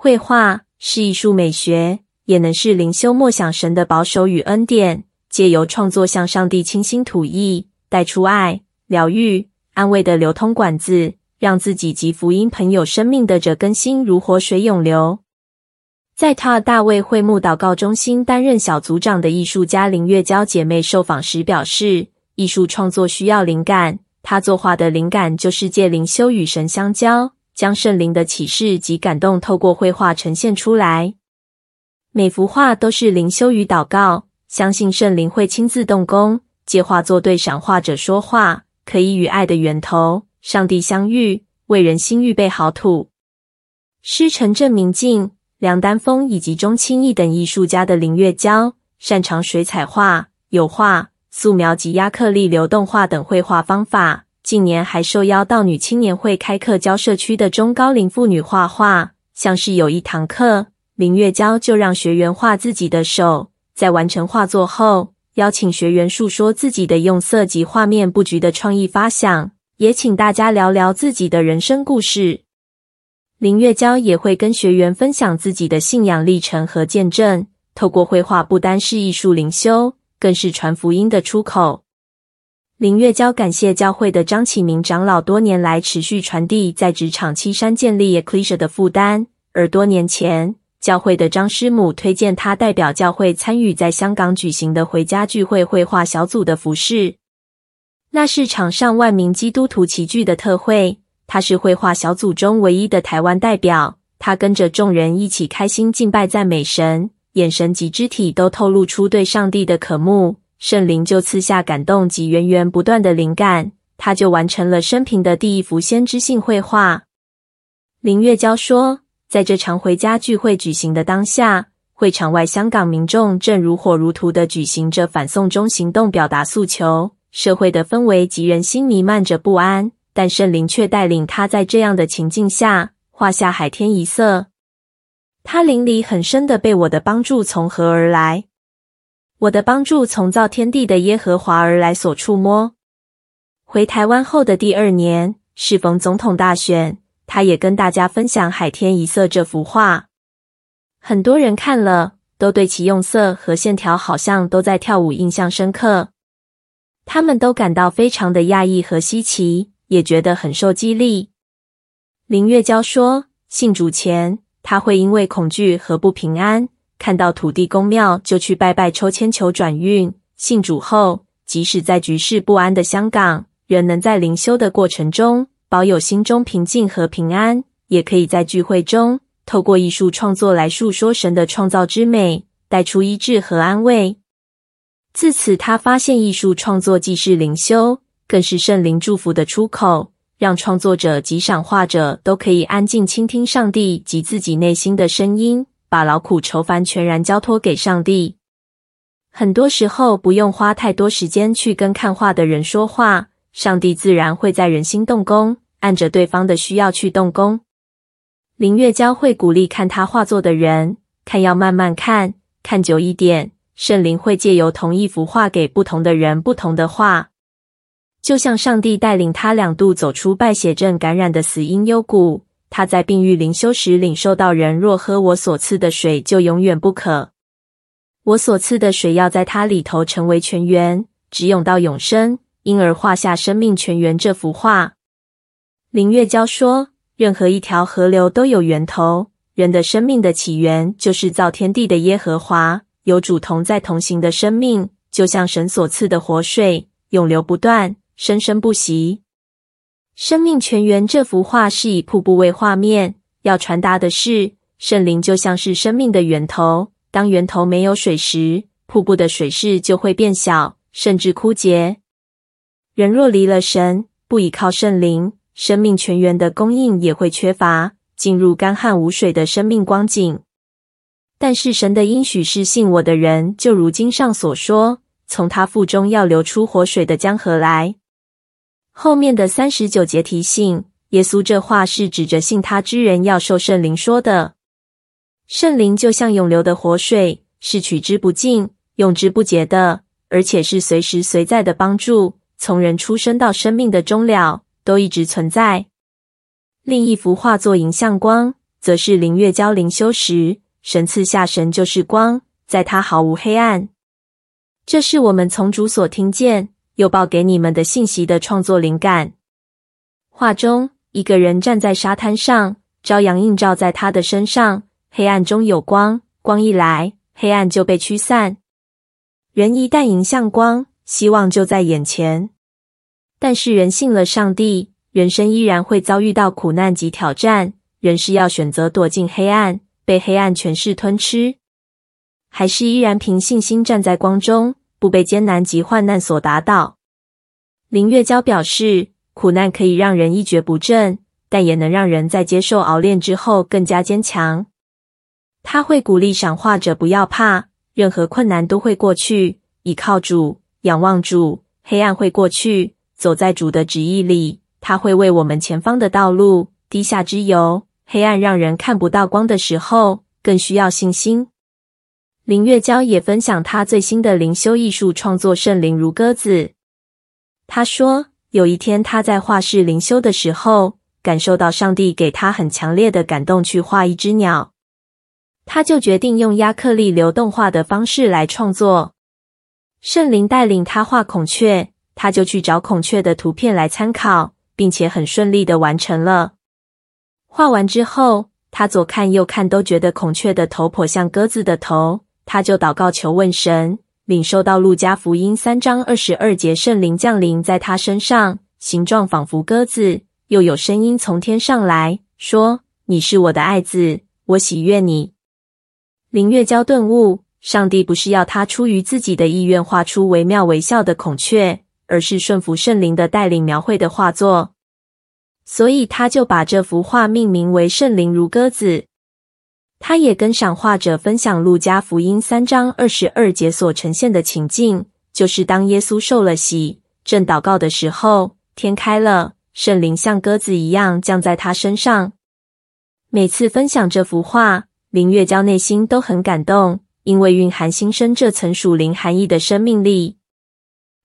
绘画是艺术美学，也能是灵修默想神的保守与恩典，借由创作向上帝倾心吐意，带出爱、疗愈、安慰的流通管子，让自己及福音朋友生命得着更新，如活水涌流。在 Todd 大卫会幕祷告中心担任小组长的艺术家林月娇姐妹受访时表示，艺术创作需要灵感，她作画的灵感就是借灵修与神相交。将圣灵的启示及感动透过绘画呈现出来。每幅画都是灵修与祷告，相信圣灵会亲自动工，借画作对赏画者说话，可以与爱的源头上帝相遇，为人心预备好土。师承郑明静、梁丹峰以及钟清义等艺术家的林月娇，擅长水彩画、油画、素描及压克力流动画等绘画方法。近年还受邀到女青年会开课教社区的中高龄妇女画画，像是有一堂课，林月娇就让学员画自己的手，在完成画作后，邀请学员述说自己的用色及画面布局的创意发想，也请大家聊聊自己的人生故事。林月娇也会跟学员分享自己的信仰历程和见证，透过绘画不单是艺术灵修，更是传福音的出口。林月娇感谢教会的张启明长老多年来持续传递在职场七山建立 Ecclesia 的负担，而多年前教会的张师母推荐他代表教会参与在香港举行的回家聚会绘画小组的服饰。那是场上万名基督徒齐聚的特会，他是绘画小组中唯一的台湾代表。他跟着众人一起开心敬拜赞美神，眼神及肢体都透露出对上帝的渴慕。圣灵就赐下感动及源源不断的灵感，他就完成了生平的第一幅先知性绘画。林月娇说，在这场回家聚会举行的当下，会场外香港民众正如火如荼地举行着反送中行动，表达诉求。社会的氛围及人心弥漫着不安，但圣灵却带领他在这样的情境下画下海天一色。他灵里很深的被我的帮助从何而来？我的帮助从造天地的耶和华而来，所触摸。回台湾后的第二年，适逢总统大选，他也跟大家分享《海天一色》这幅画。很多人看了，都对其用色和线条好像都在跳舞印象深刻。他们都感到非常的讶异和稀奇，也觉得很受激励。林月娇说，信主前，他会因为恐惧和不平安。看到土地公庙就去拜拜抽签求转运。信主后，即使在局势不安的香港，仍能在灵修的过程中保有心中平静和平安，也可以在聚会中透过艺术创作来述说神的创造之美，带出医治和安慰。自此，他发现艺术创作既是灵修，更是圣灵祝福的出口，让创作者及赏画者都可以安静倾听上帝及自己内心的声音。把劳苦愁烦全然交托给上帝，很多时候不用花太多时间去跟看画的人说话，上帝自然会在人心动工，按着对方的需要去动工。林月娇会鼓励看他画作的人，看要慢慢看，看久一点，圣灵会借由同一幅画给不同的人不同的画，就像上帝带领他两度走出败血症感染的死因幽谷。他在病愈灵修时领受到：人若喝我所赐的水，就永远不渴。我所赐的水要在他里头成为泉源，直涌到永生。因而画下生命泉源这幅画。林月娇说：“任何一条河流都有源头，人的生命的起源就是造天地的耶和华，有主同在同行的生命，就像神所赐的活水，永流不断，生生不息。”生命泉源这幅画是以瀑布为画面，要传达的是圣灵就像是生命的源头。当源头没有水时，瀑布的水势就会变小，甚至枯竭。人若离了神，不倚靠圣灵，生命泉源的供应也会缺乏，进入干旱无水的生命光景。但是神的应许是信我的人，就如经上所说，从他腹中要流出活水的江河来。后面的三十九节提醒耶稣，这话是指着信他之人要受圣灵说的。圣灵就像涌流的活水，是取之不尽、用之不竭的，而且是随时随在的帮助。从人出生到生命的终了，都一直存在。另一幅画作《迎向光》，则是灵月交灵修时，神赐下神就是光，在他毫无黑暗。这是我们从主所听见，又报给你们的信息的创作灵感。画中，一个人站在沙滩上，朝阳映照在他的身上，黑暗中有光，光一来，黑暗就被驱散。人一旦迎向光，希望就在眼前。但是人信了上帝，人生依然会遭遇到苦难及挑战。人是要选择躲进黑暗，被黑暗诠释吞吃，还是依然凭信心站在光中，不被艰难及患难所打倒？林月娇表示，苦难可以让人一蹶不振，但也能让人在接受熬炼之后更加坚强。他会鼓励赏画者不要怕，任何困难都会过去，倚靠主，仰望主，黑暗会过去，走在主的旨意里，他会为我们前方的道路滴下之油。黑暗让人看不到光的时候，更需要信心。林月娇也分享她最新的灵修艺术创作《圣灵如鸽子》。她说，有一天她在画室灵修的时候，感受到上帝给她很强烈的感动，去画一只鸟。她就决定用亚克力流动画的方式来创作。圣灵带领她画孔雀，她就去找孔雀的图片来参考，并且很顺利的完成了。画完之后，他左看右看都觉得孔雀的头颇像鸽子的头，他就祷告求问神，领受到路加福音三章二十二节，圣灵降临在他身上，形状仿佛鸽子，又有声音从天上来说：“你是我的爱子，我喜悦你。”林月娇顿悟，上帝不是要他出于自己的意愿画出惟妙惟肖的孔雀，而是顺服圣灵的带领描绘的画作。所以他就把这幅画命名为《圣灵如鸽子》。他也跟赏画者分享路加福音三章二十二节所呈现的情境，就是当耶稣受了洗，正祷告的时候，天开了，圣灵像鸽子一样降在他身上。每次分享这幅画，林月娇内心都很感动，因为蕴含新生这层属灵含义的生命力。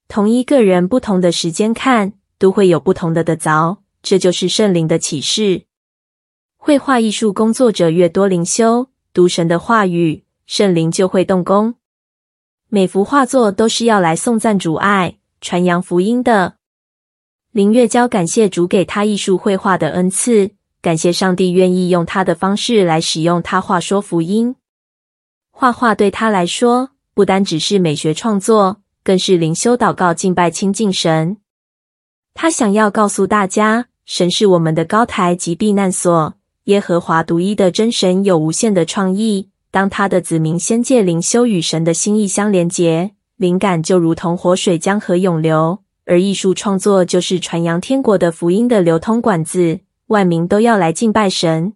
同一个人，不同的时间看，都会有不同的的凿。这就是圣灵的启示。绘画艺术工作者越多灵修，读神的话语，圣灵就会动工。每幅画作都是要来颂赞主爱、传扬福音的。林月娇感谢主给她艺术绘画的恩赐，感谢上帝愿意用她的方式来使用她话说福音。画画对她来说，不单只是美学创作，更是灵修、祷告、敬拜、亲近神。她想要告诉大家。神是我们的高台及避难所，耶和华独一的真神有无限的创意。当他的子民仙界灵修与神的心意相连结，灵感就如同活水江河涌流。而艺术创作就是传扬天国的福音的流通管子，万民都要来敬拜神。